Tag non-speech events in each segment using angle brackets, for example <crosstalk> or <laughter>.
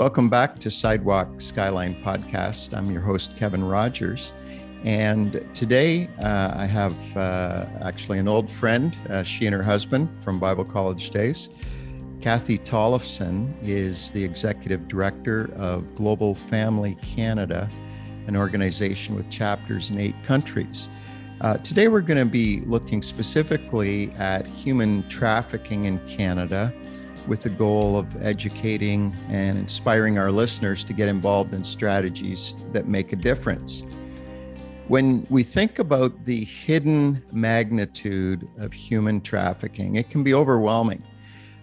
Welcome back to Sidewalk Skyline Podcast. I'm your host, Kevin Rogers. And today uh, I have uh, actually an old friend, uh, she and her husband from Bible college days. Kathy Tollefson is the executive director of Global Family Canada, an organization with chapters in eight countries. Uh, today, we're going to be looking specifically at human trafficking in Canada with the goal of educating and inspiring our listeners to get involved in strategies that make a difference. When we think about the hidden magnitude of human trafficking, it can be overwhelming.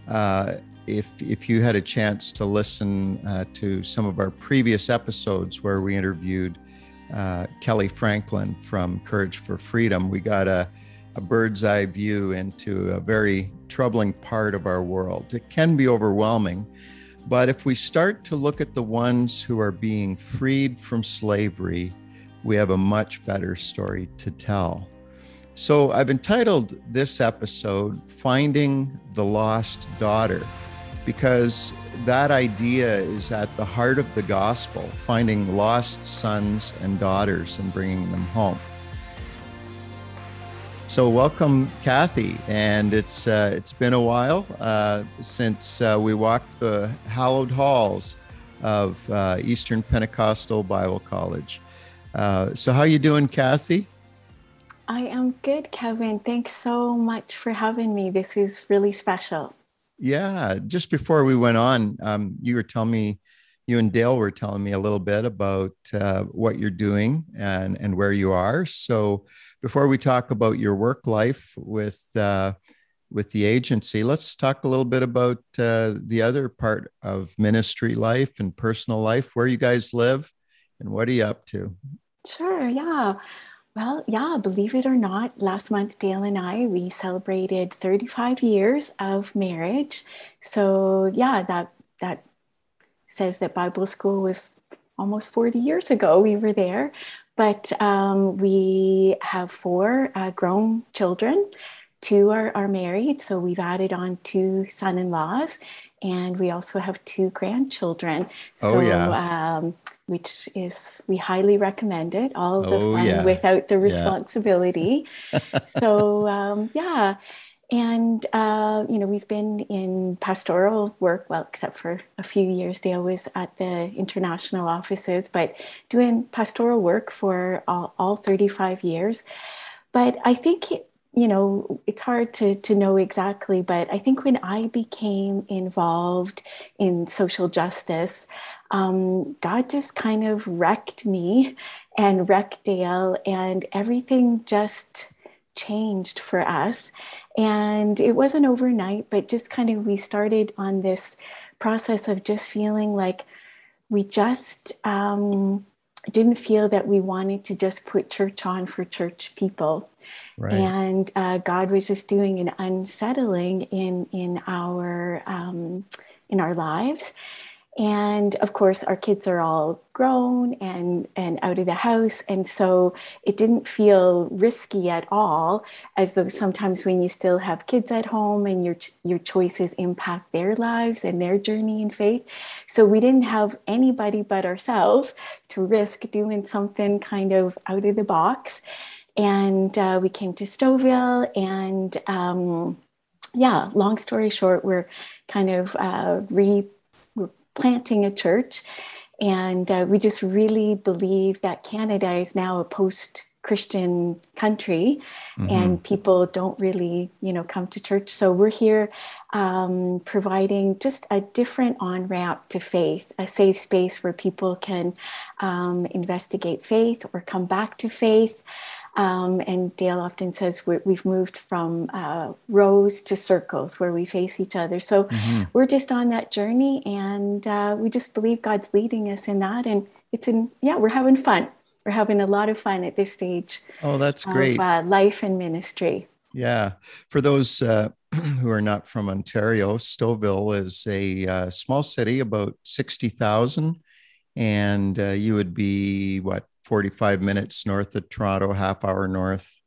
Uh, if, if you had a chance to listen uh, to some of our previous episodes where we interviewed uh, Kelly Franklin from Courage for Freedom, we got a, a bird's eye view into a very troubling part of our world. It can be overwhelming, but if we start to look at the ones who are being freed from slavery, we have a much better story to tell. So I've entitled this episode Finding the Lost Daughter because that idea is at the heart of the gospel, finding lost sons and daughters and bringing them home. So welcome, Kathy, and it's uh, it's been a while uh, since uh, we walked the hallowed halls of uh, Eastern Pentecostal Bible College. Uh, so how are you doing, Kathy? I am good, Kevin. Thanks so much for having me. This is really special. Yeah, just before we went on, um, you were telling me, you and Dale were telling me a little bit about uh, what you're doing and and where you are. So before we talk about your work life with uh, with the agency, let's talk a little bit about uh, the other part of ministry life and personal life, where you guys live, and what are you up to? Sure. Yeah. Well, yeah, believe it or not, last month Dale and I we celebrated 35 years of marriage. So yeah, that that says that Bible school was almost 40 years ago. We were there, but um, we have four uh, grown children. Two are, are married, so we've added on two son in laws, and we also have two grandchildren. Oh, so, oh, yeah. Um, which is we highly recommend it. All the oh, fun yeah. without the responsibility. Yeah. <laughs> so um, yeah, and, uh, you know, we've been in pastoral work, well, except for a few years, Dale was at the international offices, but doing pastoral work for all, all 35 years. But I think, you know, it's hard to, to know exactly, but I think when I became involved in social justice, um, God just kind of wrecked me and wrecked Dale, and everything just changed for us. And it wasn't overnight, but just kind of we started on this process of just feeling like we just um, didn't feel that we wanted to just put church on for church people. Right. And uh, God was just doing an unsettling in in our um, in our lives, and of course our kids are all grown and and out of the house. And so it didn't feel risky at all as though sometimes when you still have kids at home and your your choices impact their lives and their journey in faith. So we didn't have anybody but ourselves to risk doing something kind of out of the box. And uh, we came to stouffville and um, yeah long story short we're kind of uh, re planting a church. And uh, we just really believe that Canada is now a post Christian country mm-hmm. and people don't really, you know, come to church. So we're here um, providing just a different on ramp to faith, a safe space where people can um, investigate faith or come back to faith. Um, and Dale often says we have moved from uh, rows to circles where we face each other. So mm-hmm. we're just on that journey, and uh, we just believe God's leading us in that. And it's in, yeah, we're having fun. We're having a lot of fun at this stage. Oh, that's great. Of, uh, life and ministry. Yeah. For those uh, <clears throat> who are not from Ontario, Stouffville is a uh, small city, about 60,000. And uh, you would be, what, 45 minutes north of Toronto, half hour north,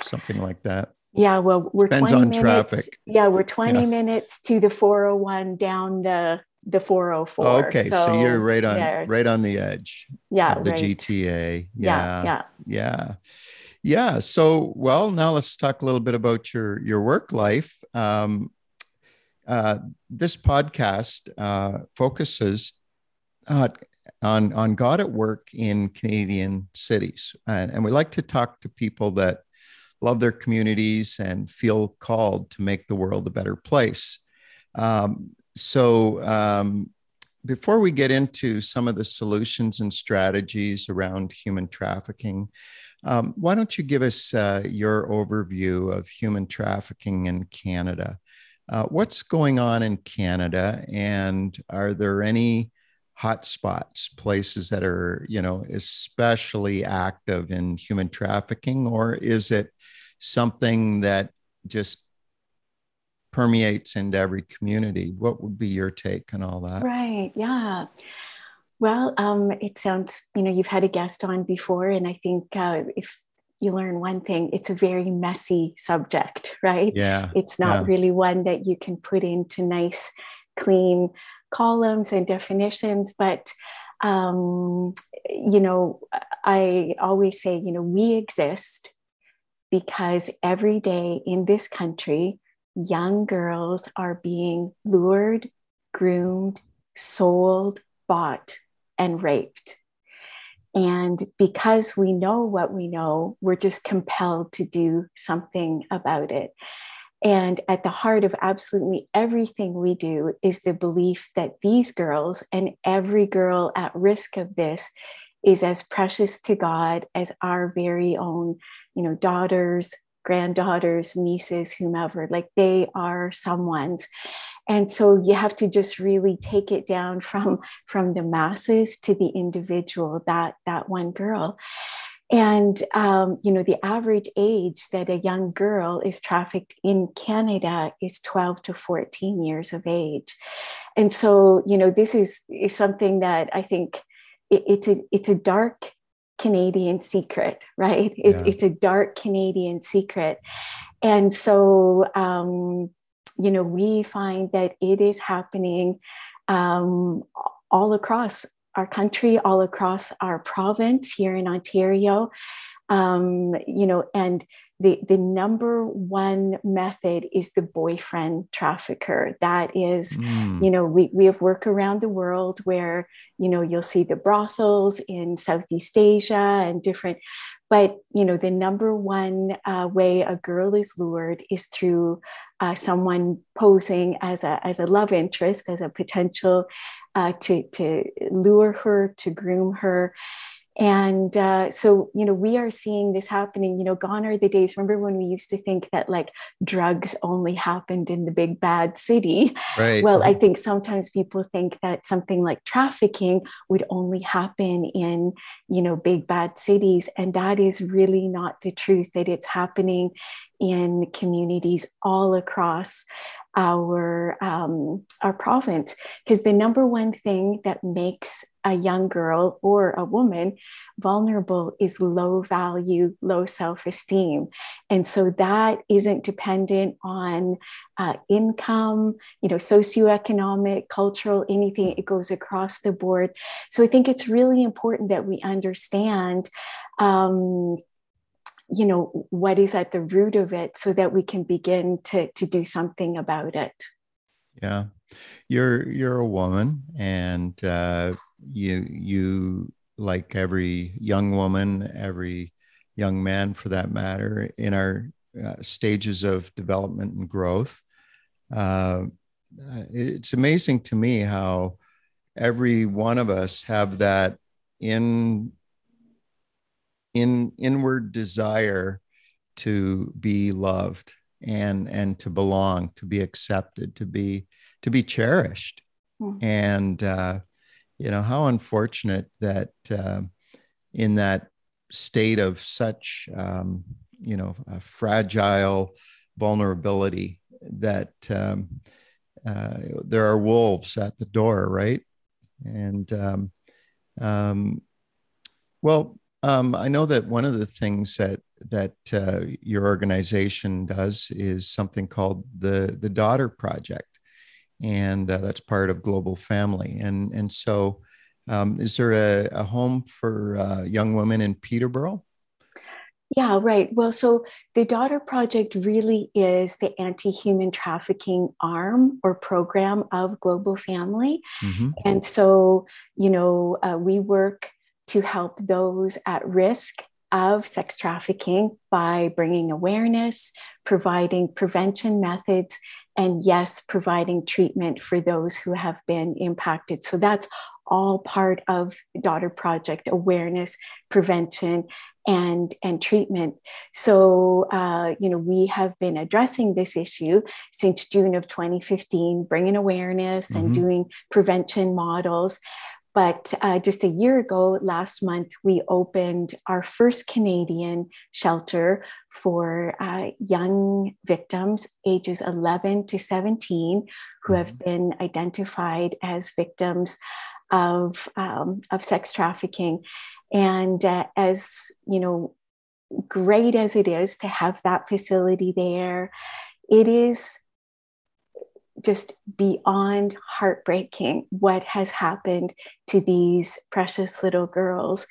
something like that. Yeah, well, we're Depends 20 on minutes. traffic. Yeah, we're 20 yeah. minutes to the 401 down the the 404. Oh, okay, so, so, you're right on yeah. right on the edge. Yeah, the right. GTA. Yeah, yeah, yeah, yeah. So, well, now let's talk a little bit about your your work life. Um, uh, this podcast uh, focuses uh, on on God at work in Canadian cities, and, and we like to talk to people that love their communities and feel called to make the world a better place. Um, so, um, before we get into some of the solutions and strategies around human trafficking, um, why don't you give us uh, your overview of human trafficking in Canada? Uh, what's going on in Canada, and are there any hotspots, places that are, you know, especially active in human trafficking, or is it something that just permeates into every community. What would be your take on all that? Right. Yeah. Well, um, it sounds, you know, you've had a guest on before, and I think uh, if you learn one thing, it's a very messy subject, <laughs> right? Yeah. It's not yeah. really one that you can put into nice, clean columns and definitions, but um, you know, I always say, you know, we exist because every day in this country, young girls are being lured, groomed, sold, bought, and raped. And because we know what we know, we're just compelled to do something about it. And at the heart of absolutely everything we do is the belief that these girls and every girl at risk of this is as precious to God as our very own, you know, daughters, granddaughters, nieces, whomever, like they are someone's. And so you have to just really take it down from, from the masses to the individual, that, that one girl. And, um, you know, the average age that a young girl is trafficked in Canada is 12 to 14 years of age. And so, you know, this is, is something that I think it, it's, a, it's a dark Canadian secret, right? It's, yeah. it's a dark Canadian secret. And so, um, you know, we find that it is happening um, all across our country, all across our province here in Ontario. Um, you know, and the, the number one method is the boyfriend trafficker. That is, mm. you know, we, we have work around the world where, you know, you'll see the brothels in Southeast Asia and different, but, you know, the number one uh, way a girl is lured is through uh, someone posing as a, as a love interest, as a potential uh, to, to lure her, to groom her. And uh, so you know we are seeing this happening you know gone are the days. Remember when we used to think that like drugs only happened in the big bad city? Right. Well i think sometimes people think that something like trafficking would only happen in you know big bad cities. And that is really not the truth that it's happening in communities all across our um, our province. Because the number one thing that makes a young girl or a woman vulnerable is low value low self-esteem. And so that isn't dependent on uh, income you know socioeconomic cultural anything. It goes across the board. So i think it's really important that we understand um, you know what is at the root of it so that we can begin to to do something about it. Yeah. You're you're a woman and uh, you you like every young woman every young man for that matter in our uh, stages of development and growth uh, it's amazing to me how every one of us have that in in inward desire to be loved and and to belong to be accepted to be to be cherished mm. and uh, you know how unfortunate that uh, in that state of such um, you know fragile vulnerability that um, uh, there are wolves at the door right and um, um well um, I know that one of the things that that uh, your organization does is something called the the Daughter Project, and uh, that's part of Global Family. And and so, um, is there a, a home for uh, young women in Peterborough? Yeah, right. Well, so the Daughter Project really is the anti human trafficking arm or program of Global Family. Mm-hmm. And so, you know, uh, we work to help those at risk of sex trafficking by bringing awareness, providing prevention methods, and yes, providing treatment for those who have been impacted. So that's all part of Daughter Project awareness, prevention, and and treatment. So uh, you know we have been addressing this issue since June of 2015, bringing awareness mm-hmm. and doing prevention models. But uh, just a year ago, last month, we opened our first Canadian shelter for uh, young victims ages 11 to 17 who have mm-hmm. been identified as victims of, um, of sex trafficking. And uh, as you know, great as it is to have that facility there, it is just beyond heartbreaking what has happened to these precious little girls.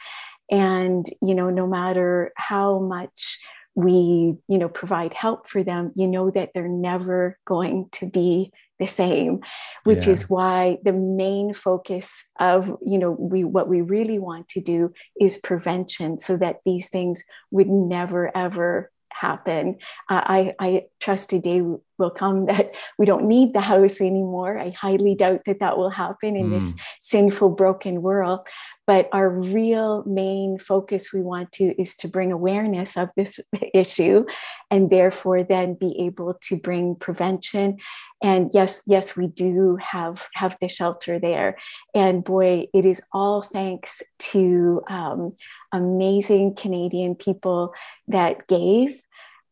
And, you know, no matter how much we, you know, provide help for them, you know that they're never going to be the same which yeah. is why the main focus of you know we what we really want to do is prevention so that these things would never ever happen. Uh, I, I trust a day will come that we don't need the house anymore. I highly doubt that that will happen in mm. this sinful, broken world. But our real main focus we want to is to bring awareness of this <laughs> issue and therefore then be able to bring prevention. And yes, yes, we do have, have the shelter there. And boy, it is all thanks to um, amazing Canadian people that gave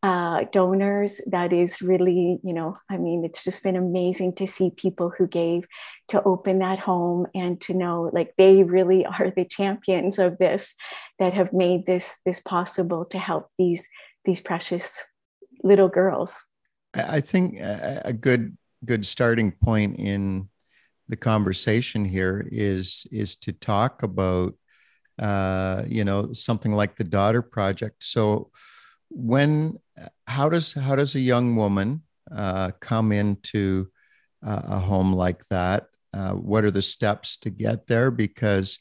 uh, donors. That is really, you know, I mean, it's just been amazing to see people who gave to open that home and to know like they really <laughs> are the champions of this that have made this this possible to help these these precious little girls. I think a good good starting point in the conversation here is is to talk about uh, you know something like the daughter project so when how does how does a young woman uh, come into uh, a home like that? Uh, what are the steps to get there? Because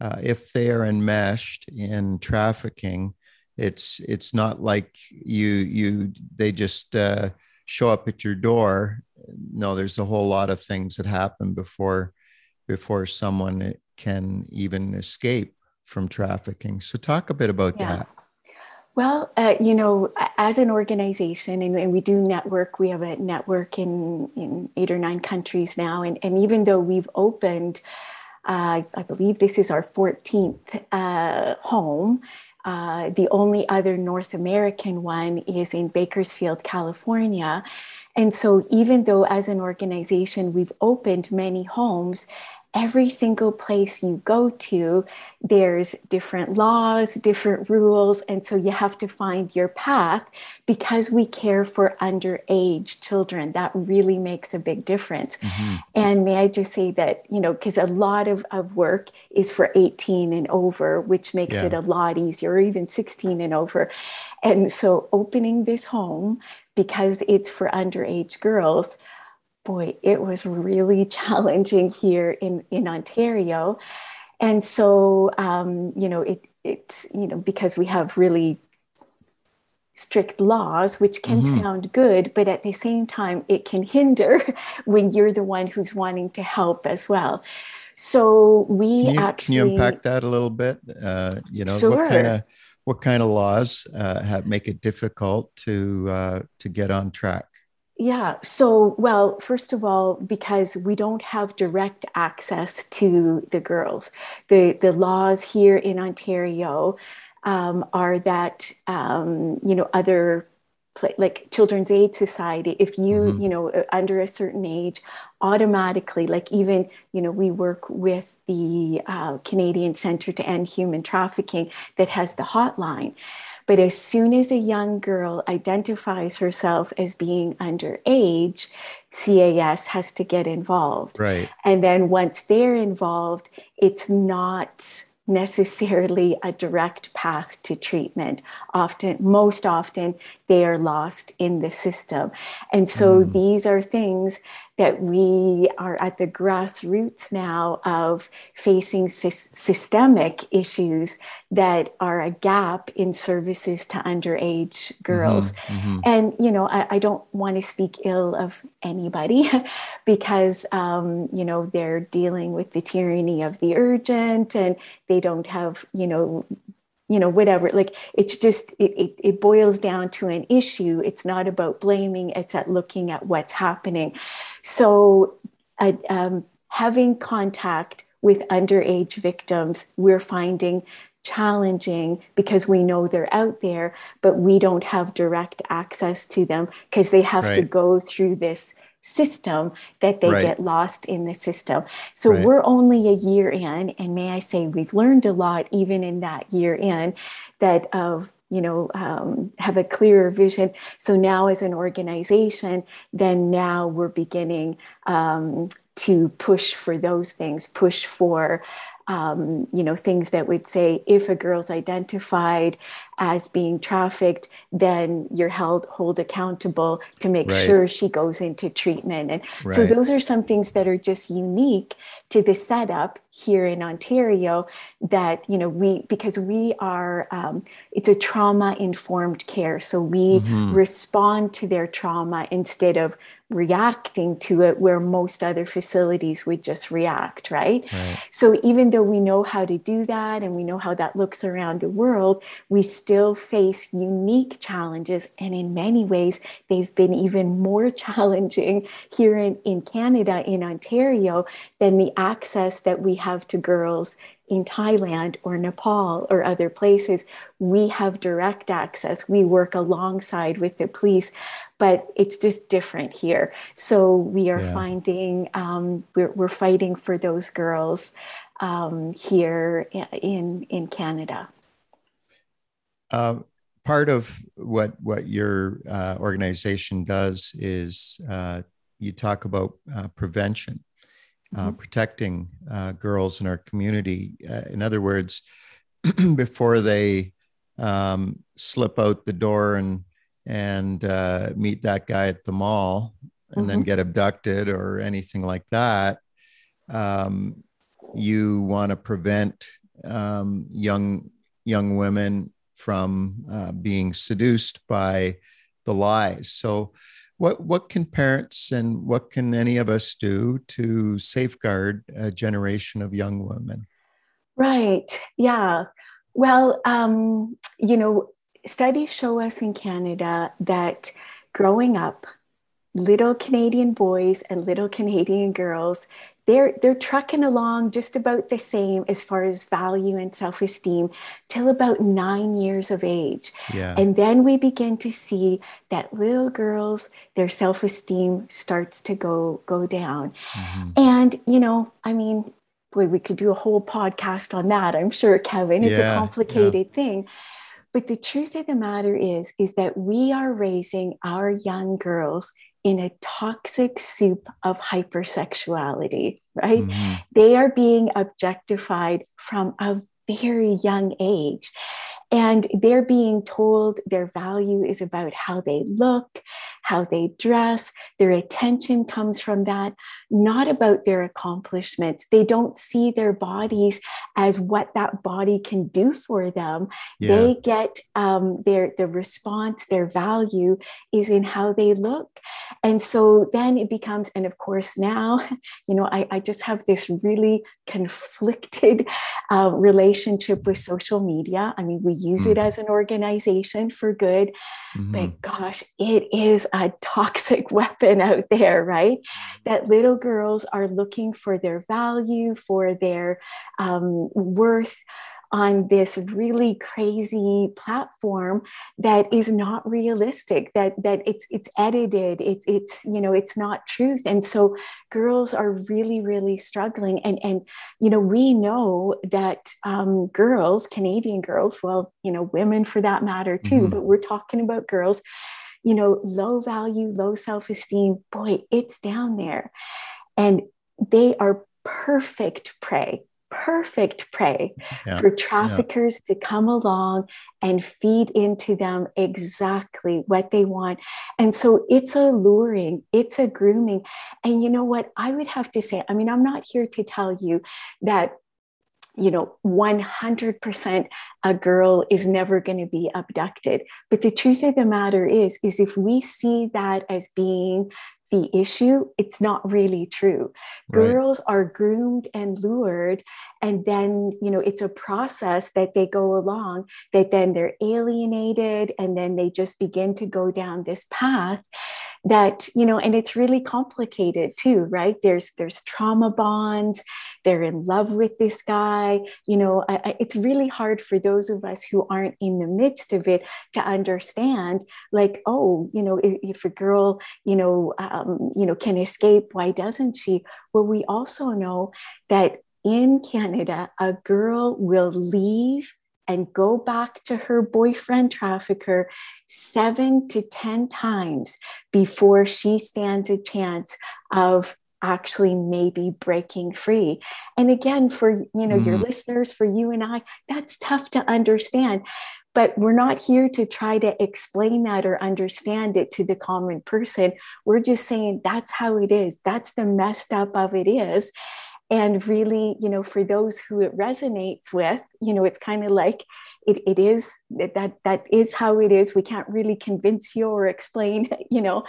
uh, if they are enmeshed in trafficking, it's it's not like you you they just uh, show up at your door. No, there's a whole lot of things that happen before before someone can even escape from trafficking. So talk a bit about yeah. that. Well, uh, you know, as an organization, and, and, we do network, we have a network in, in eight or nine countries now. And, and even though we've opened, uh, I believe this is our 14th uh, home, uh, the only other North American one is in Bakersfield, California. And so, even though as an organization we've opened many homes, every single place you go to, there's different laws, different rules. And so you have to find your path because we care for underage children. That really makes a big difference. Mm-hmm. And may I just say that, you know, because a lot of, of work is for 18 and over, which makes yeah. it a lot easier, or even 16 and over. And so opening this home because it's for underage girls boy, it was really <laughs> challenging here in, in Ontario. And so, um, you know, it, it's, you know, because we have really strict laws, which can mm-hmm. sound good, but at the same time, it can hinder <laughs> when you're the one who's wanting to help as well. So we can you, actually can you unpack that a little bit? Uh, you know, sure. what kind of what kind of laws uh, have make it difficult to uh, to get on track? Yeah. So, well, first of all, because we don't have direct access to the girls, the the laws here in Ontario um, are that um, you know other like Children's Aid Society, if you mm-hmm. you know under a certain age, automatically, like even you know we work with the uh, Canadian Centre to End Human Trafficking that has the hotline But as soon as a young girl identifies herself as being underage, CAS has to get involved. Right. And then once they're involved, it's not necessarily a direct path to treatment. Often, most often, they are lost in the system. And so mm. these are things that we are at the grassroots now of facing sy- systemic issues that are a gap in services to underage girls. Mm-hmm, mm-hmm. And, you know, I, I, don't want to speak ill of anybody <laughs> because, um, you know, they're dealing with the tyranny of the urgent and they don't have, you know, you know whatever like it's just it, it, it, boils down to an issue it's not about blaming it's at looking at what's happening so uh, um, having contact with underage victims we're finding challenging because we know they're out there but we don't have direct access to them because they have right. to go through this system that they right. get lost in the system. So right. we're only a year in, and may I say, we've learned a lot even in that year in that of you know um, have a clearer vision so now as an organization then now we're beginning um, to push for those things push for um, you know, things that would say if a girl's identified as being trafficked, then you're held hold accountable to make right. sure she goes into treatment. And right. so those are some things that are just unique to the setup here in Ontario that, you know, we because we are um, it's a trauma informed care. So we mm-hmm. respond to their trauma instead of reacting to it where most other facilities would just react, right? right? So even though we know how to do that and we know how that looks around the world, we still face unique challenges. And in many ways, they've been even more <laughs> challenging here in, in Canada, in Ontario, than the access that we have to girls in Thailand or Nepal or other places, we have direct access. We work alongside with the police, but it's just different here. So we are yeah. finding um, we're, we're fighting for those girls um, here in in Canada. Uh, part of what what your uh, organization does is uh, you talk about uh, prevention uh, mm-hmm. protecting uh, girls in our community. Uh, in other words, <clears throat> before they um, slip out the door and and uh, meet that guy at the mall and mm-hmm. then get abducted or anything like that, um, you want to prevent um, young young women from uh, being seduced by the lies. So what what can parents and what can any of us do to safeguard a generation of young women right yeah well um, you know studies show us in canada that growing up little canadian boys and little canadian girls they're they're trucking along just about the same as far as value and self-esteem till about nine years of age yeah. and then we begin to see that little girls their self-esteem starts to go go down mm-hmm. and you know i mean boy we could do a whole podcast on that i'm sure kevin it's yeah, a complicated yeah. thing but the truth of the matter is is that we are raising our young girls in a toxic soup of hypersexuality, right? Mm-hmm. They are being objectified from a very young age. And they're being told their value is about how they look, how they dress. Their attention comes from that, not about their accomplishments. They don't see their bodies as what that body can do for them. Yeah. They get um, their the response, their value is in how they look. And so then it becomes, and of course now, <laughs> you know, I, I just have this really conflicted <laughs> uh, relationship with social media. I mean, we use mm. it as an organization for good, mm-hmm. but gosh, it is a <laughs> toxic weapon out there, right? That little girls are looking for their value, for their um, worth on this really crazy platform that is not realistic that that it's it's edited it's it's you know it's not truth and so girls are really really struggling and and you know we know that um, girls canadian girls well you know women for that matter too mm-hmm. but we're talking about girls you know low value low self-esteem boy it's down there and they are perfect prey perfect prey yeah, for traffickers yeah. to come along and feed into them exactly what they want. And so it's a luring, it's a grooming. And you know what? I would have to say, I mean, I'm not here to tell you that you know 100% a girl is never going to be abducted. But the truth of the matter is is if we see that as being the issue, it's not really true. Right. Girls are groomed and lured, and then, you know, it's a process that they go along that then they're alienated, and then they just begin to go down this path that you know and it's really complicated too right there's there's trauma bonds they're in love with this guy you know I, I, it's really hard for those of us who aren't in the midst of it to understand like oh you know if, if a girl you know uh, um, you know can escape. Why doesn't she? Well we also know that in canada a girl will leave and go back to her boyfriend trafficker seven to 10 times before she stands a chance of actually maybe breaking free. And again for you know mm. your listeners for you and i that's tough to understand but we're not here to try to explain that or understand it to the common person. We're just saying that's how it is. That's the messed up of it is. And really you know for those who it resonates with you know it's kind of like it, it is that that is how it is. We can't really convince you or explain <laughs> you know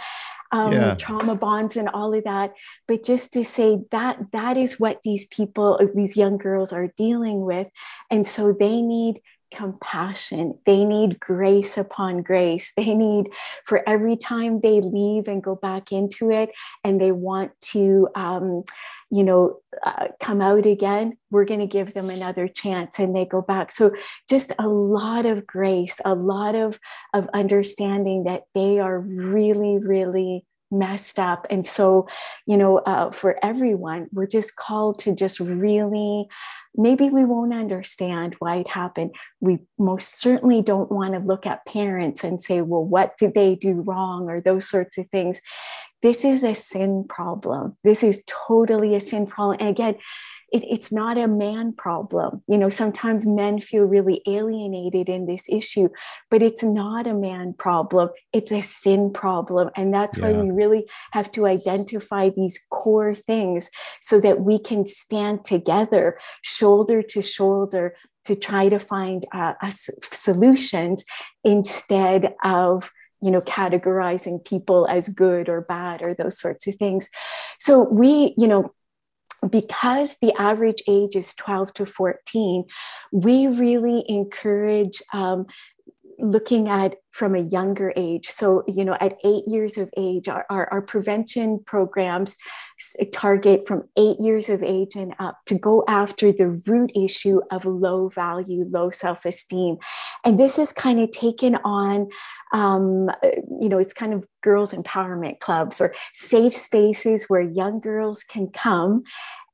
um, yeah. trauma bonds and all of that. But just to say that that is what these people these young girls are dealing with. And so they need compassion. They need grace upon grace. They need for every time they leave and go back into it and they want to, um, you know, uh, come out again, we're going to give them another chance and they go back. So just a lot of grace, a lot of, of understanding that they are really, really messed up. And so, you know, uh, for everyone, we're just called to just really maybe we won't understand why it happened. We most certainly don't want to look at parents and say, well, what did they do wrong or those sorts of things. This is a sin problem. This is totally a sin problem. And again, it, it's not a man problem. You know, sometimes men feel really alienated in this issue, but it's not a man problem. It's a sin problem. And that's yeah. why we really have to identify these core things so that we can stand together, shoulder to shoulder, to try to find uh, solutions instead of you know categorizing people as good or bad or those sorts of things so we you know because the average age is 12 to 14, we really encourage um, looking at from a younger age. So, you know, at eight years of age, our, our, our, prevention programs target from eight years of age and up to go after the root issue of low value, low self esteem. And this is kind of taken on, um, you know, it's kind of girls' empowerment clubs or safe spaces where young girls can come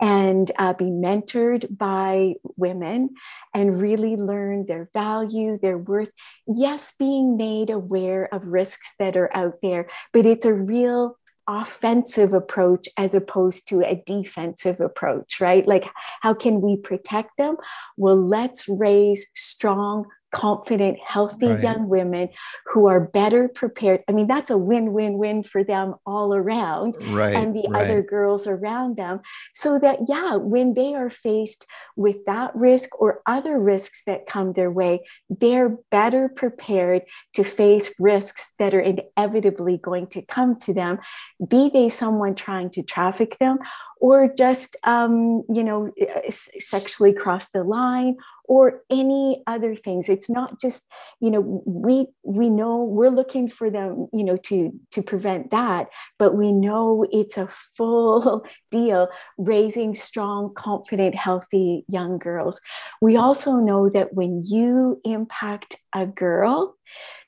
and uh, be mentored by women and really learn their value, their worth. Yes, being made aware of risks that are out there, but it's a real offensive approach as opposed to a defensive approach, right? Like, how can we protect them? Well, let's raise strong, confident, healthy right. young women who are better prepared. I mean, that's a win win win for them all around right, and the right. other girls around them. So that, yeah, when they are faced with that risk or other risks that come their way, they're better prepared to face risks that are inevitably going to come to them, be they someone trying to traffic them or just um, you know sexually cross the line or any other things. It's it's not just you know we we know we're looking for them you know to to prevent that but we know it's a full <laughs> deal raising strong confident healthy young girls. We also know that when you impact a girl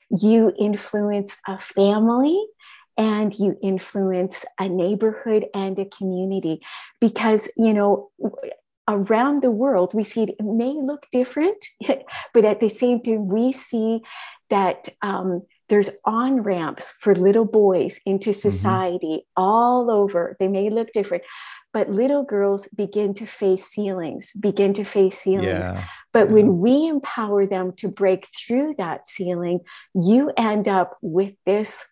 you influence a family and you influence a neighborhood and a community because you know around the world we see it, may look different <laughs> but at the same time we see that um, there's on ramps for little boys into mm-hmm. society mm-hmm. all over they may look different but little girls begin to face ceilings begin to face ceilings yeah. but yeah. when we empower them to break through that ceiling you end up with this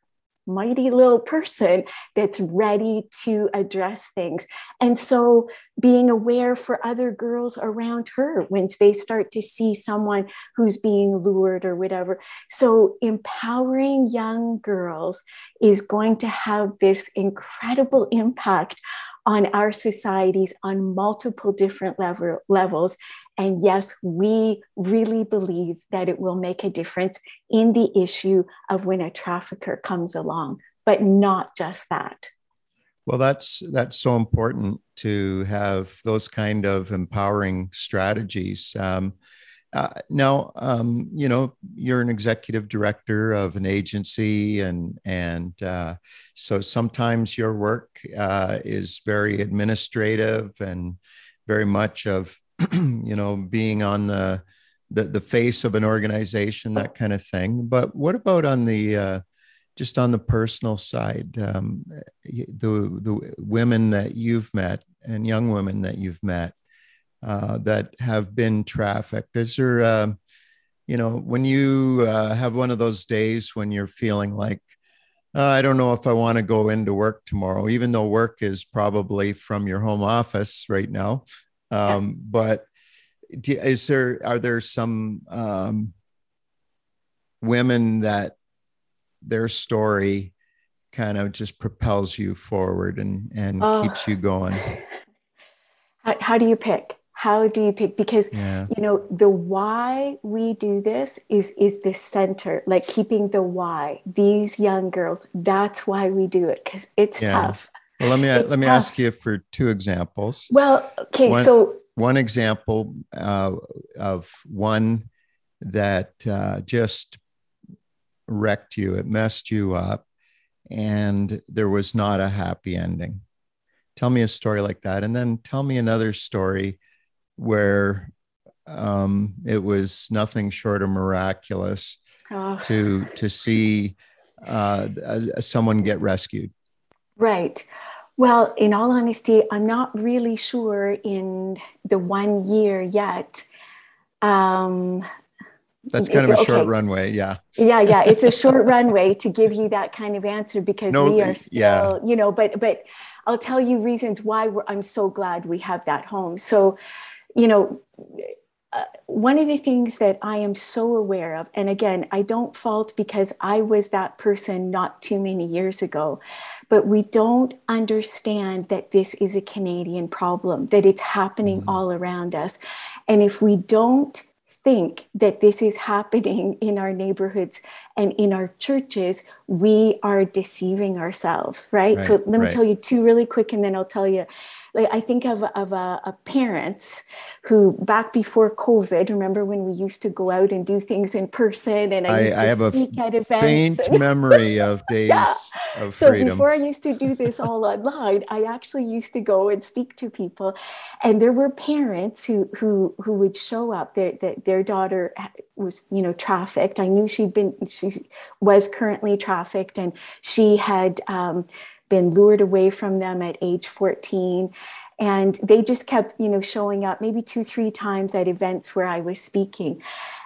mighty little person that's ready to address things. And so being aware for other girls around her when they start to see someone who's being lured or whatever. So empowering young girls is going to have this incredible impact on our societies on multiple different level, levels. And yes, we really believe that it will make a difference in the issue of when a trafficker comes along, but not just that. Well, that's that's so important to have those kind of empowering strategies. Um, uh, now, um, you know, you're an executive director of an agency, and and uh, so sometimes your work uh, is very administrative and very much of, <clears throat> you know, being on the, the the face of an organization, that kind of thing. But what about on the uh, just on the personal side, um, the the women that you've met and young women that you've met? Uh, that have been trafficked? Is there, uh, you know, when you uh, have one of those days when you're feeling like, uh, I don't know if I want to go into work tomorrow, even though work is probably from your home office right now. Um, yeah. But do, is there, are there some um, women that their story kind of just propels you forward and, and oh. keeps you going? <laughs> How, how do you pick? How do you pick because yeah. you know the why we do this is is the center like keeping the why these young girls that's why we do it because it's yeah. tough well let me it's let me tough. ask you for two examples well okay one, so one example uh, of one that uh, just wrecked you it messed you up and there was not a happy ending tell me a story like that and then tell me another story where um, it was nothing short of miraculous oh. to to see uh, someone get rescued. Right. Well, in all honesty, I'm not really sure in the one year yet. Um, That's kind of a okay. short runway, yeah. Yeah, yeah, it's a short <laughs> runway to give you that kind of answer because no, we are still, yeah. you know, but but I'll tell you reasons why I'm so glad we have that home. So you know, uh, one of the things that I am so aware of, and again, I don't fault because I was that person not too many years ago, but we don't understand that this is a Canadian problem, that it's happening mm-hmm. all around us. And if we don't think that this is happening <laughs> in our neighborhoods and in our churches, we are deceiving ourselves, right? right so let me right. tell you two really quick, and then I'll tell you like I think of of a, parents who back before COVID, remember when we used to go out and do things in person, and I, used I, to I have speak a at events. faint memory of <laughs> days yeah. of so freedom. before I used to do this all online, I actually used to go and speak to people, and there were parents who who who would show up. Their their, their daughter was you know trafficked. I knew she'd been she was currently trafficked, and she had. Um, been lured away from them at age 14 and they just kept you know showing up maybe two three times at events where i was speaking.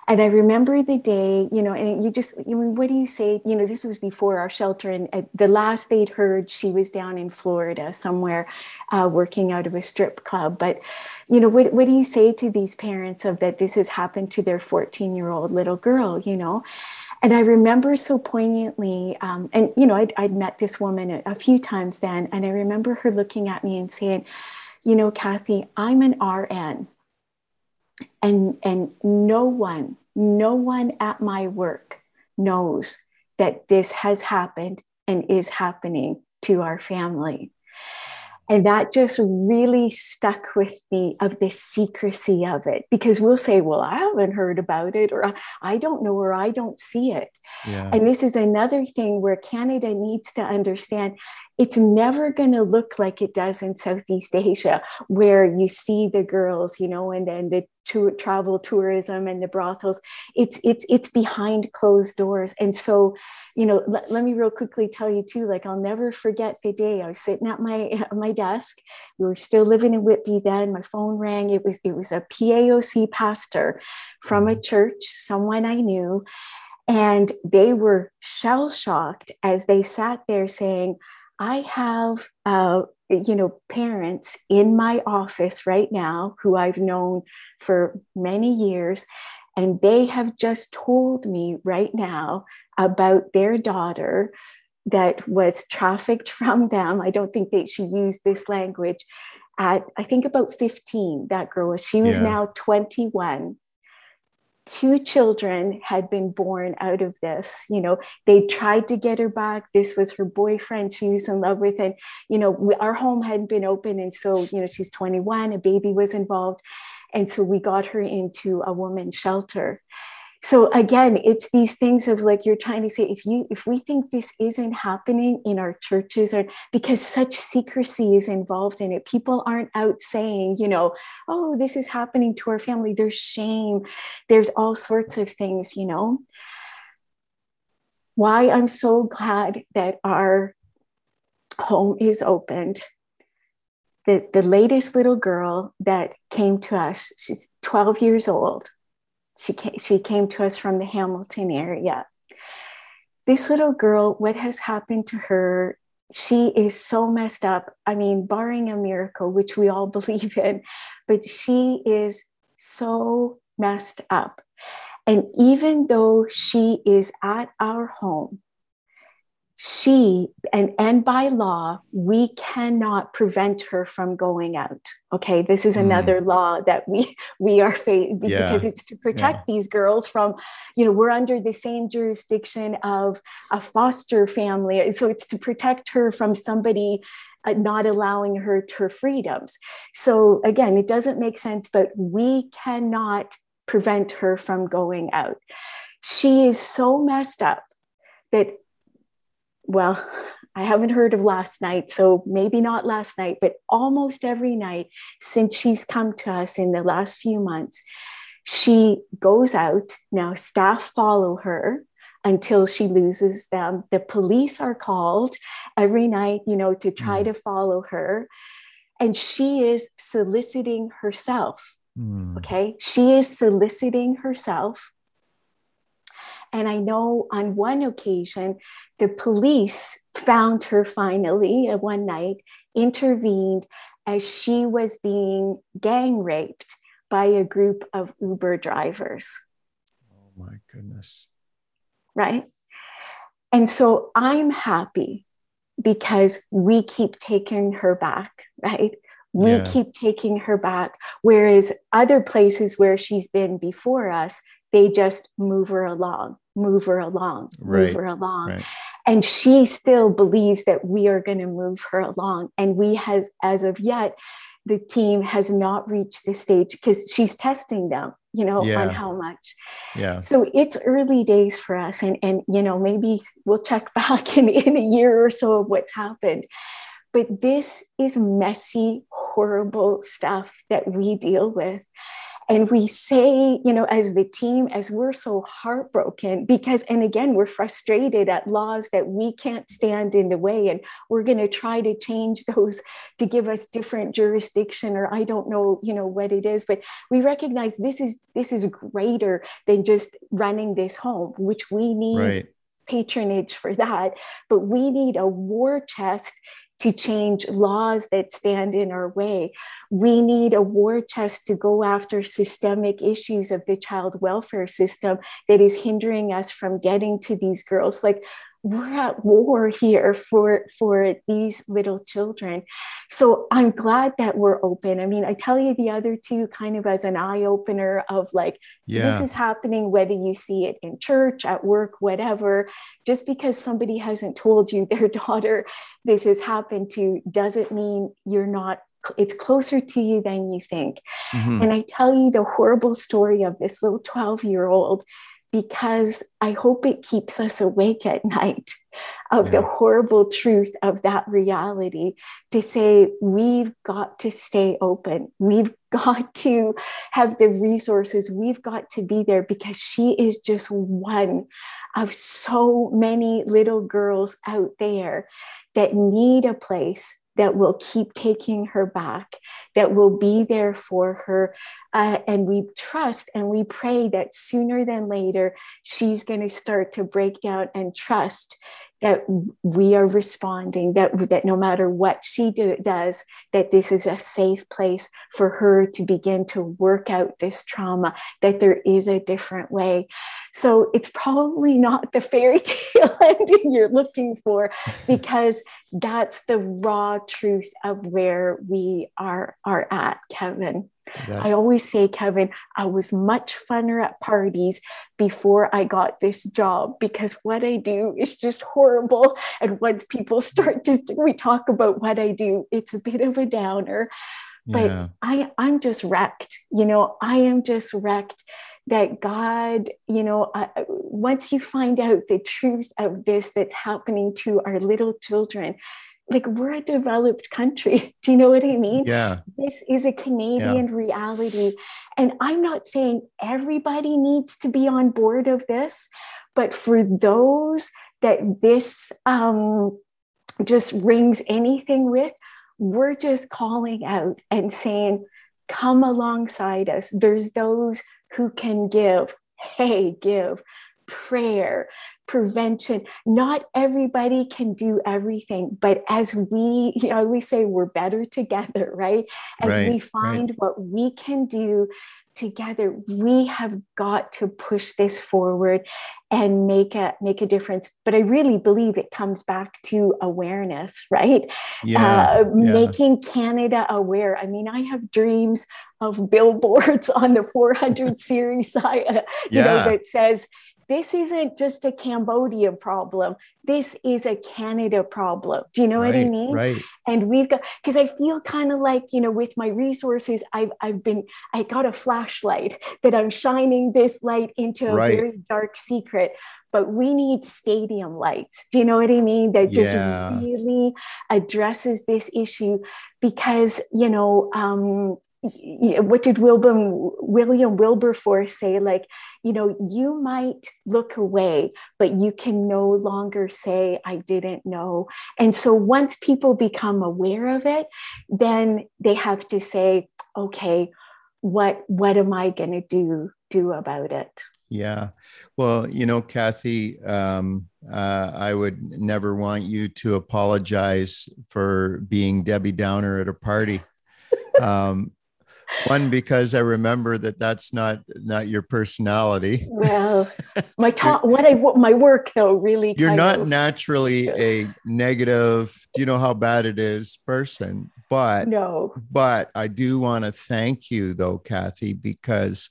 And i remember the day you know and you just you mean what do you say? You know this was before our shelter and the last they'd heard she was down in florida somewhere uh, working out of a strip club. But you know what, what do you say to these parents of that this has happened to their 14 year old little girl you know and I remember so poignantly, um, and you know, I'd, I'd, met this woman a, a few times then, and I remember her looking at me and saying, "You know, Kathy, I'm an RN, and and no one no one at my work knows that this has happened and is happening to our family. And that just really stuck with me of the secrecy of it because we'll say, Well, I haven't heard about it, or I don't know, or I don't see it. Yeah. And this is another thing where Canada needs to understand it's never going to look like it does in Southeast Asia, where you see the girls, you know, and then the to travel tourism and the brothels. It's it's it's behind closed doors. And so you know let, let me real quickly tell you too like i'll never forget the day i was sitting at my at <laughs> my desk. We were still living in whitby then. My phone rang. It was it was a paoc pastor from a mm-hmm. church someone i knew. And they were shell shocked as they sat there saying I have, uh, you know, parents in my office right now who I've known for many years, and they have just told me right now about their daughter that was trafficked <laughs> from them. I don't think that she used this language at, I think about 15, that girl was. She was yeah. now 21 two children had been born out of this you know they tried to get her back this was her boyfriend she was in love with and you know we, our home hadn't been open and so you know she's 21 a baby was involved and so we got her into a woman's shelter so again it's these things of like you're trying to say if you if we think this isn't happening in our churches or because such secrecy is involved in it people aren't out saying you know oh this is happening to our family. There's shame. There's all sorts of things you know? Why i'm so glad that our home is opened. The, the latest little girl that came to us she's 12 years old she came, she came to us from the Hamilton area. This little girl, what has happened to her? She is so messed up. I mean, barring a miracle, which we all <laughs> believe in, but she is so messed up. And even though she is at our home, she and and by law we cannot prevent her from going out okay this is mm. another mm. law that we <laughs> we are fa- because yeah. it's to protect yeah. these girls from you know we're under the same jurisdiction of a foster family so it's to protect her from somebody uh, not allowing her her freedoms so again it doesn't make sense but we cannot prevent her from going out she is so messed up that well, I haven't heard of last night, so maybe not last night, but almost every night since she's come to us in the last few months, she goes out. Now, staff follow her until she loses them. The police are called every night, you know, to try mm. to follow her. And she is soliciting herself. Mm. Okay. She is soliciting herself and I know on one occasion, the police found her finally uh, one night, intervened as she was being gang raped by a group of Uber drivers. Oh my goodness. Right. And so I'm happy because we keep taking her back, right? We yeah. keep taking her back. Whereas other places where she's been before us, they just move her along move her along right. move her along right. and she still believes that we are going to move her along and we has as of yet the team has not reached the stage because she's testing them you know yeah. on how much yeah so it's early days for us and and you know maybe we'll check <laughs> back in in a year or so of what's happened but this is messy horrible stuff that we deal with and we say you know as the team as we're so heartbroken because and again we're frustrated at laws that we can't stand in the way and we're going to try to change those to give us different jurisdiction or i don't know you know what it is but we recognize this is this is greater than just running this home which we need right. patronage for that, but we need a war chest to change laws that stand in our way. We need a war chest to go after systemic issues of the child welfare system that is hindering us from getting to these girls. Like we're at war here for for these little children so i'm glad that we're open i mean i tell you the other two kind of as an eye opener of like yeah. this is happening whether you see it in church at work whatever just because somebody hasn't told you their <laughs> daughter this has happened to doesn't mean you're not it's closer to you than you think. Mm-hmm. And I tell you the horrible story of this little 12 year old because I hope it keeps us awake at night of yeah. the horrible truth of that reality to say we've got to stay open. We've <laughs> got to have the resources. We've got to be there because she is just one of so many little girls out there that need a place that will keep taking her back, that will be there for her. Uh, and we trust and we pray that sooner than later, she's going to start to break down and trust that we are responding that that no matter what she do, does that this is a safe place for her to begin to work out this trauma that there is a different way. So it's probably not the fairy <laughs> tale ending you're looking for because that's the raw truth of where we are are at kevin yeah. I always say, Kevin, I was much funner at parties before I got this job because what I do is just horrible. And once people start to, we talk about what I do, it's a bit of a downer. But yeah. I, I'm just wrecked. You know, I am just wrecked that God, you know, uh, once you find out the truth of this that's happening to our little children, like we're a developed country. <laughs> Do you know what I mean? Yeah. This is a Canadian yeah. reality. And I'm not saying everybody needs to be on board of this, but for those that this um, just rings anything with, we're just calling out and saying, come alongside us. There's those who can give. Hey, give prayer, prevention. Not everybody can do everything, but as we, you know, we say we're better together, <laughs> right? As right, we find right. what we can do together, we have got to push this forward and make a make a difference. But I really believe it comes back to awareness, <laughs> right? Yeah, uh, yeah. Making Canada aware. I mean, I have dreams of billboards <laughs> on the 400 series, uh, you yeah. know, that says this isn't just a Cambodia problem. This is a Canada problem. Do you know right, what I mean? Right. And we've got because I feel kind of like, you know, with my resources, I've I've been I got a flashlight <laughs> that I'm shining this light into a right. very dark secret. But we need stadium lights. Do you know what I mean? That just yeah. really addresses this issue because, you know, um, what did William, William Wilberforce say? Like, you know, you might look away, but you can no longer say, I didn't know. And so once people become aware of it, then they have to say, okay, what what am I gonna do do about it? Yeah. Well, you know, Kathy, um, uh, I would never want you to apologize for being Debbie Downer at a party. Um, one because I remember that that's not not your personality. Well, my <laughs> talk, what I my work though really. You're not of, naturally a negative. Do you know how bad it is, person? But no. But I do want to thank you though, Kathy, because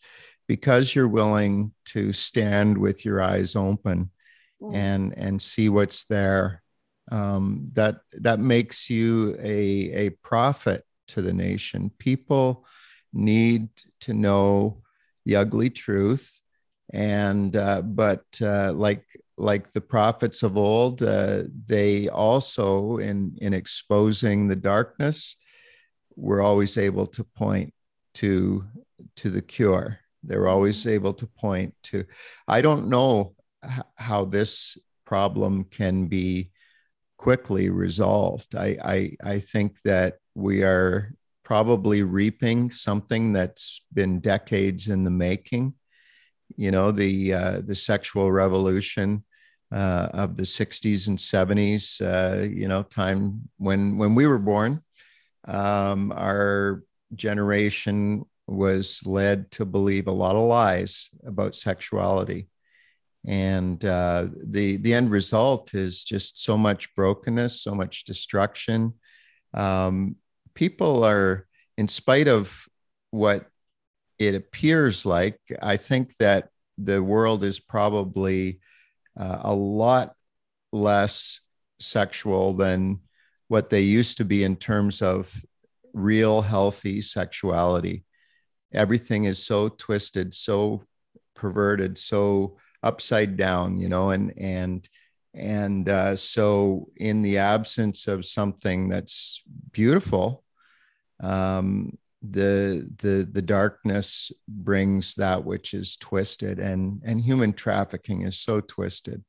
because you're willing to stand with your eyes open mm. and and see what's there. Um, that that makes you a a prophet to the nation. People need to know the ugly truth and uh, but uh, like like the prophets of old uh, they also in in exposing the darkness were always able to point to to the cure they're always able to point to i don't know how this problem can be quickly resolved I, I i think that we are probably reaping something that's been decades in the making. You know, the uh, the sexual revolution uh, of the '60s and '70s. Uh, you know, time when when we were born, um, our generation was led to believe a lot of lies about sexuality, and uh, the the end result is just so much brokenness, so much destruction. Um, people are, in spite of what it appears like, I think that the world is probably uh, a lot less sexual than what they used to be in terms of real healthy sexuality. Everything is so twisted, so perverted, so upside down, you know, and and and uh, so in the absence of something that's beautiful, um, the the the darkness brings that which is twisted, and and human trafficking is so twisted,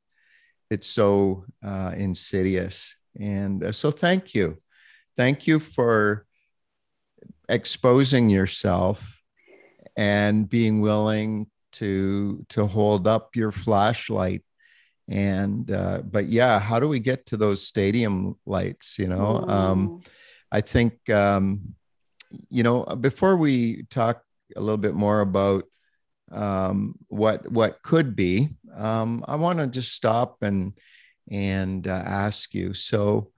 it's so uh, insidious, and uh, so thank you, thank you for exposing yourself and being willing to to hold up your flashlight. And uh, but yeah how do we get to those stadium lights you know? Um, i think um, you know before we talk a little bit more about um, what what could be um, i want to just stop and and uh, ask you. So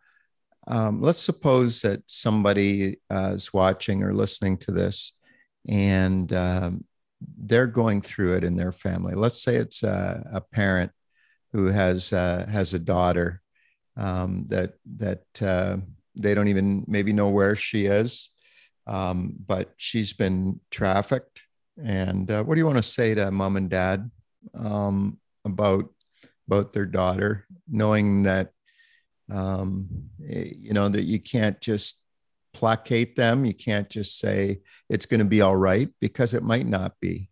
um, let's suppose that somebody uh, is watching or listening to this and um, they're going through it in their family. Let's say it's a, a parent who has uh, has a daughter um, that that uh, they don't even maybe know where she is, um, but she's been trafficked. And uh, what do you want to say to mom and dad um, about about their daughter, knowing that um, you know that you can't just placate them. You can't just say it's going to be all right because it might not be.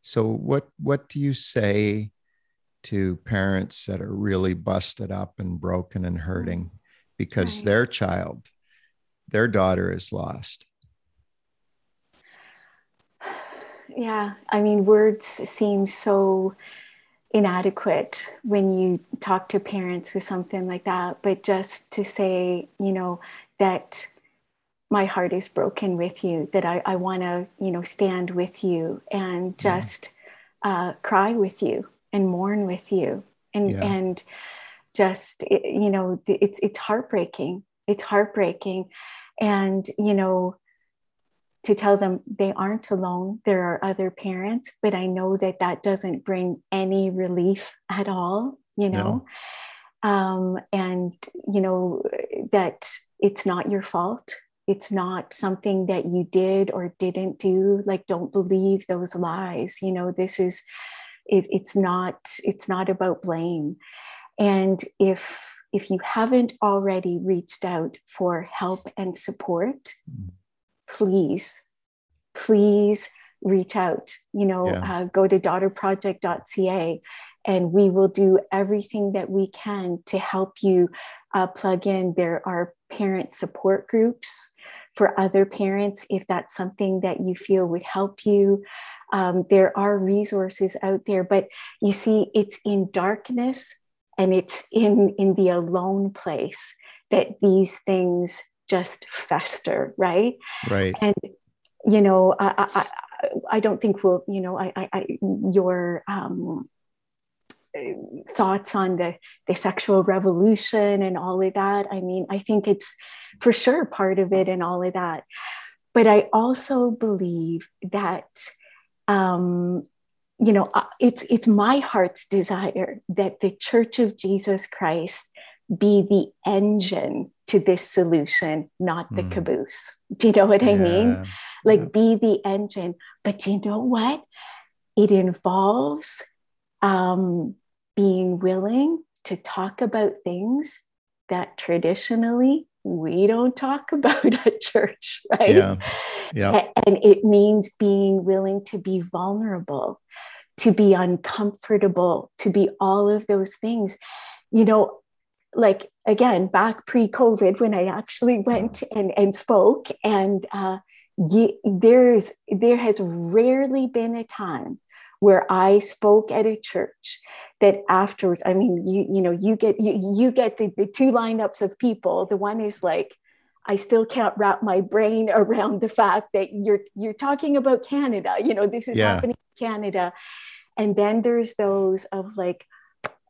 So what what do you say to parents that are really busted up and broken and hurting because right. their child, their daughter is lost? <sighs> Yeah, I mean words seem so inadequate when you talk to parents with something like that but just to say you know that my heart is broken with you, that I, I want to, you know, stand with you and just uh, cry with you and mourn with you. And, yeah. and just, you know, it's, it's heartbreaking. It's heartbreaking. And, you know, to tell them they aren't alone. There are other parents, but I know that that doesn't bring any relief at all, you know. No. Um, and, you know, that it's not your fault it's not something that you did or didn't do like don't believe those lies you know this is it, it's not it's not about blame and if if you haven't already reached out for help and support mm. please please reach out you know yeah. uh, go to daughterproject.ca and we will do everything that we can to help you uh, plug in there are parent support groups for other parents if that's something that you feel would help you. Um, there are resources out there, but you see, it's in darkness and it's in, in the alone place that these things just fester, right? Right. And, you know, I, I, I don't think we'll, you know, I, I, your, um, thoughts on the, the sexual revolution and all of that. I mean, I think it's for sure part of it and all of that. But I also believe that, um, you know, uh, it's it's my heart's desire that the Church of Jesus Christ be the engine to this solution, not the mm. caboose. Do you know what yeah. I mean? Like, yeah. be the engine. But you know what? It involves um, being willing to talk about things that traditionally we don't talk <laughs> about at church, right? Yeah. Yeah. And it means being willing to be vulnerable, to be uncomfortable, to be all of those things. You know, like again, back pre COVID, when I actually went and, and spoke, and uh, there's there has rarely been a time where I spoke at a church that afterwards, I mean, you, you know, you get, you, you get the, the two lineups of people. The one is like, I still can't wrap my brain <laughs> around the fact that you're, you're talking about Canada, you know, this is yeah. happening in Canada. And then there's those of like,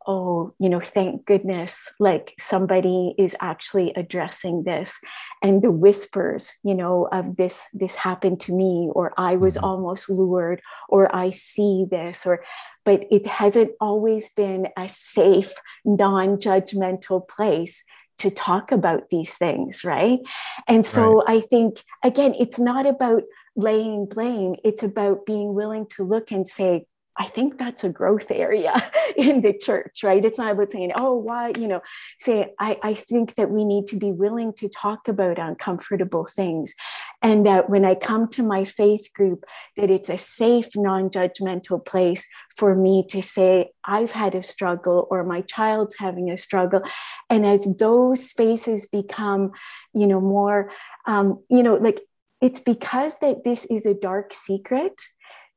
oh, you know, thank goodness, like somebody is actually addressing this. And the whispers, you know, of this, this happened to me, or I was mm-hmm. almost lured, or I see this, or, but it hasn't always been a safe, non judgmental place to talk about these things, right? And so right. I think, again, it's not about laying blame, it's about being willing to look and say, I think that's a growth area <laughs> in the church, right? It's not about saying, oh, why, you know, say, I, I think that we need to be willing to talk about uncomfortable things. And that when I come to my faith group, that it's a safe, non judgmental place for me to say, I've had a struggle or my child's having a struggle. And as those spaces become, you know, more, um, you know, like it's because that this is a dark secret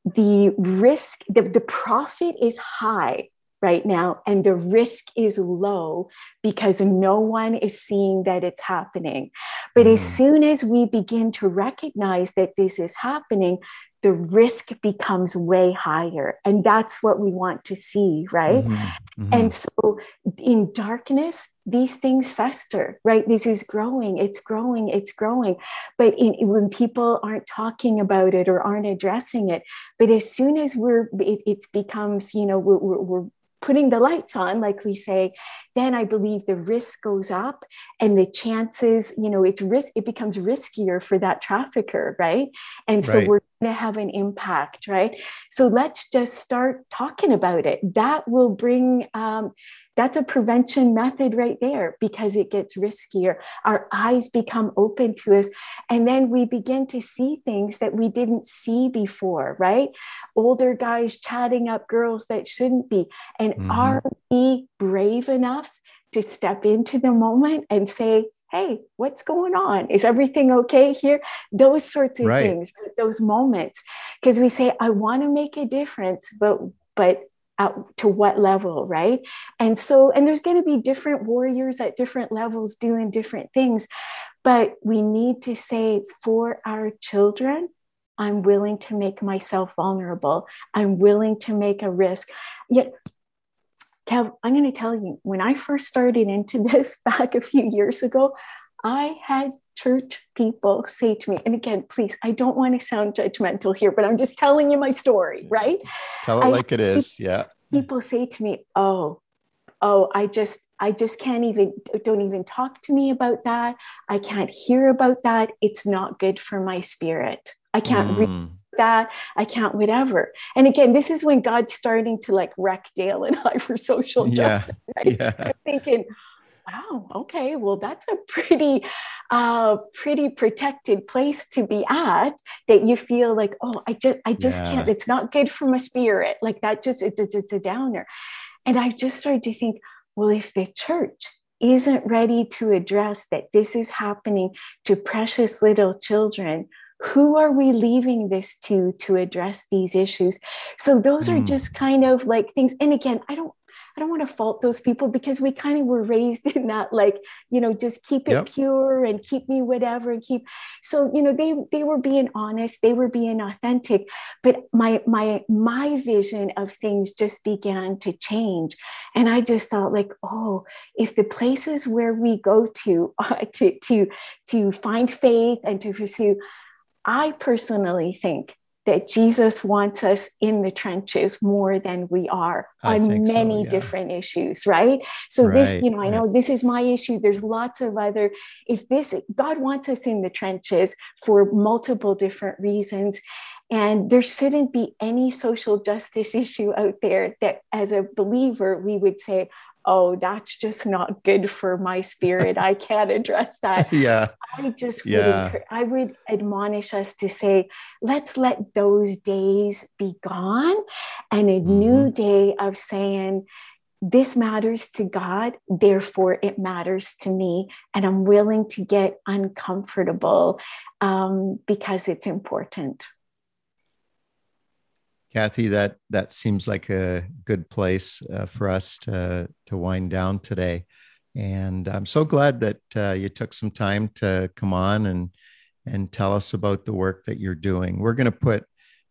the risk, the, the profit is high right now and the risk is low because no one is seeing that it's happening but mm. as soon as we begin to recognize that this is happening the risk becomes way higher and that's what we want to see right mm-hmm. Mm-hmm. and so in darkness these things fester right this is growing it's growing it's growing but in, when people aren't talking about it or aren't addressing it but as soon as we're it, it becomes you know we're, we're, we're putting the lights on, like we say, then I believe the risk goes up and the chances, you know, it's risk, it becomes riskier for that trafficker, right? And so right. we're going to have an impact, right? So let's just start talking about it. That will bring um, that's a prevention method right there because it gets riskier. Our eyes become open to us. And then we begin to see things that we didn't see before, right? Older guys chatting up girls that shouldn't be. And mm-hmm. are we brave enough to step into the moment and say, hey, what's going on? Is everything okay here? Those sorts of right. things, those moments. Because we say, I want to make a difference, but but to what level, right? And so, and there's going to be different warriors at different levels doing different things, but we need to say for our children, I'm willing to make myself vulnerable. I'm willing to make a risk. Yet, Kev, I'm going to tell you, when I first started into <laughs> this back a few years ago, I had church people say to me, and again, please, I don't want to sound judgmental here, but I'm just telling you my story, right? Tell it I, like it is. Yeah. People say to me, oh, oh, I just, I just can't even, don't even talk to me about that. I can't hear about that. It's not good for my spirit. I can't mm. read that. I can't whatever. And again, this is when God's starting to like wreck Dale and I <laughs> for social yeah. justice. Right? Yeah. I'm thinking, wow okay well that's a pretty uh pretty protected place to be at that you feel like oh i just i just yeah. can't it's not good for my spirit. Like that just it, it's, it's a downer. And i just started to think well if the church isn't ready to address that this is happening to precious little children who are we leaving this to to address these issues? So those are just kind of like things and again i don't I don't want to fault those people because we kind of were raised <laughs> in that, like, you know, just keep it yep. pure and keep me whatever and keep. So, you know, they they were being honest, they were being authentic, but my my my vision of things just began to change, and I just thought, like, oh, if the places where we go to uh, <laughs> to to to find faith and to pursue, I personally think that Jesus wants us in the trenches more than we are I on many so, yeah. different issues, right? So right, this, you know, I know this is my issue. There's lots of other if this God wants us in the trenches for multiple different reasons and there shouldn't be any social justice <laughs> issue out there that as a believer we would say, oh, that's just not good for my spirit. I can't address that. <laughs> yeah. I just yeah. would, I would admonish us to say, let's let those days be gone and a mm-hmm. new day of saying, this matters to God, therefore it matters to me. And I'm willing to get uncomfortable um, because it's important. Kathy, that that seems like a good place uh, for us to to wind down today. And I'm so glad that uh, you took some time to come on and and tell us about the work that you're doing. We're going to put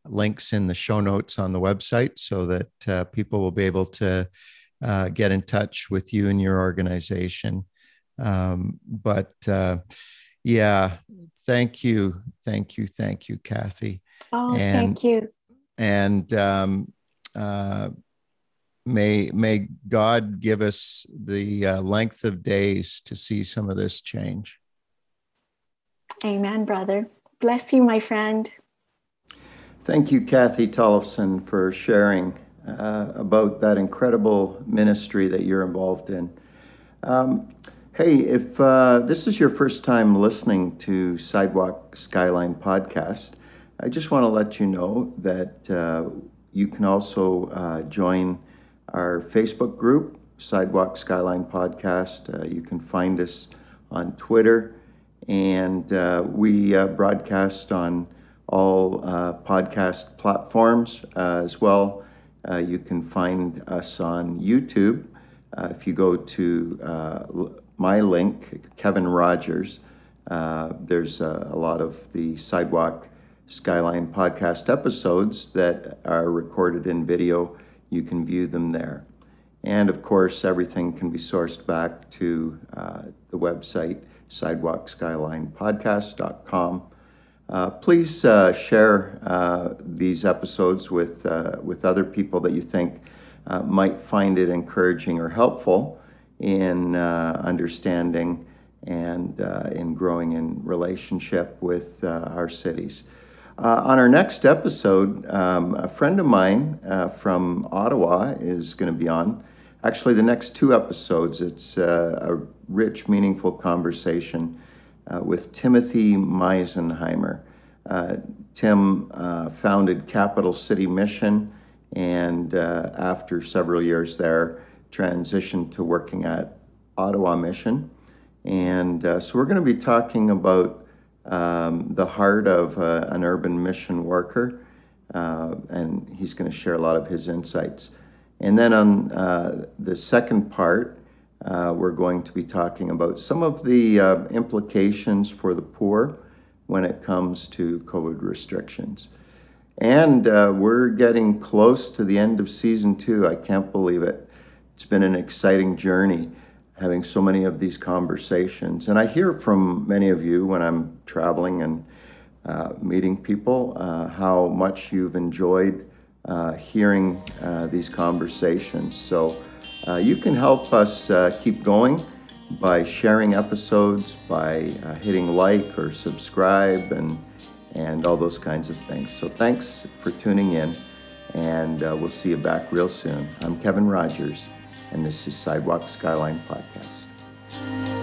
links in the show notes on the website so that uh, people will be able to uh, get in touch with you and your organization. Um, but uh, yeah, thank you, thank you, thank you, Kathy. Oh, and, thank you. And um, uh, may may God give us the uh, length of days to see some of this change. Amen, brother. Bless you, my friend. Thank you, Kathy Tollefson, for sharing uh, about that incredible ministry that you're involved in. Um, hey, if uh, this is your first time listening to Sidewalk Skyline podcast, I just want to let you know that uh, you can also uh, join our Facebook group, Sidewalk Skyline Podcast. Uh, you can find us on Twitter, and uh, we uh, broadcast on all uh, podcast platforms as well. You can find us on YouTube. if you go to my link, Kevin Rogers, there's a lot of the Sidewalk Skyline podcast episodes that are recorded in video you can view them there. And of course, everything can be sourced back to uh, the website, sidewalkskylinepodcast.com. Uh, please uh, share uh, these episodes with, uh, with other people that you think uh, might find it encouraging or helpful in understanding and in growing in relationship with our cities. Uh, on our next episode, um, a friend of mine uh, from Ottawa is going to be on. Actually, the next two episodes, it's uh, a rich, meaningful conversation uh, with Timothy Meisenheimer. Uh, Tim uh, founded Capital City Mission and, after several years there, transitioned to working at Ottawa Mission. And so we're going to be talking about um, the heart of uh, an urban mission worker, uh, and he's going to share a lot of his insights. And then on uh, the second part, uh, we're going to be talking about some of the uh, implications for the poor when it comes to COVID restrictions. And uh, we're getting close to the end of season two. I can't believe it. It's been an exciting journey having so many of these conversations. And I hear from many of you when I'm traveling and uh, meeting people uh, how much you've enjoyed uh, hearing uh, these conversations. So uh, you can help us uh, keep going by sharing episodes, by hitting like or subscribe, and and all those kinds of things. So thanks for tuning in, and we'll see you back real soon. I'm Kevin Rogers and this is Sidewalk Skyline Podcast.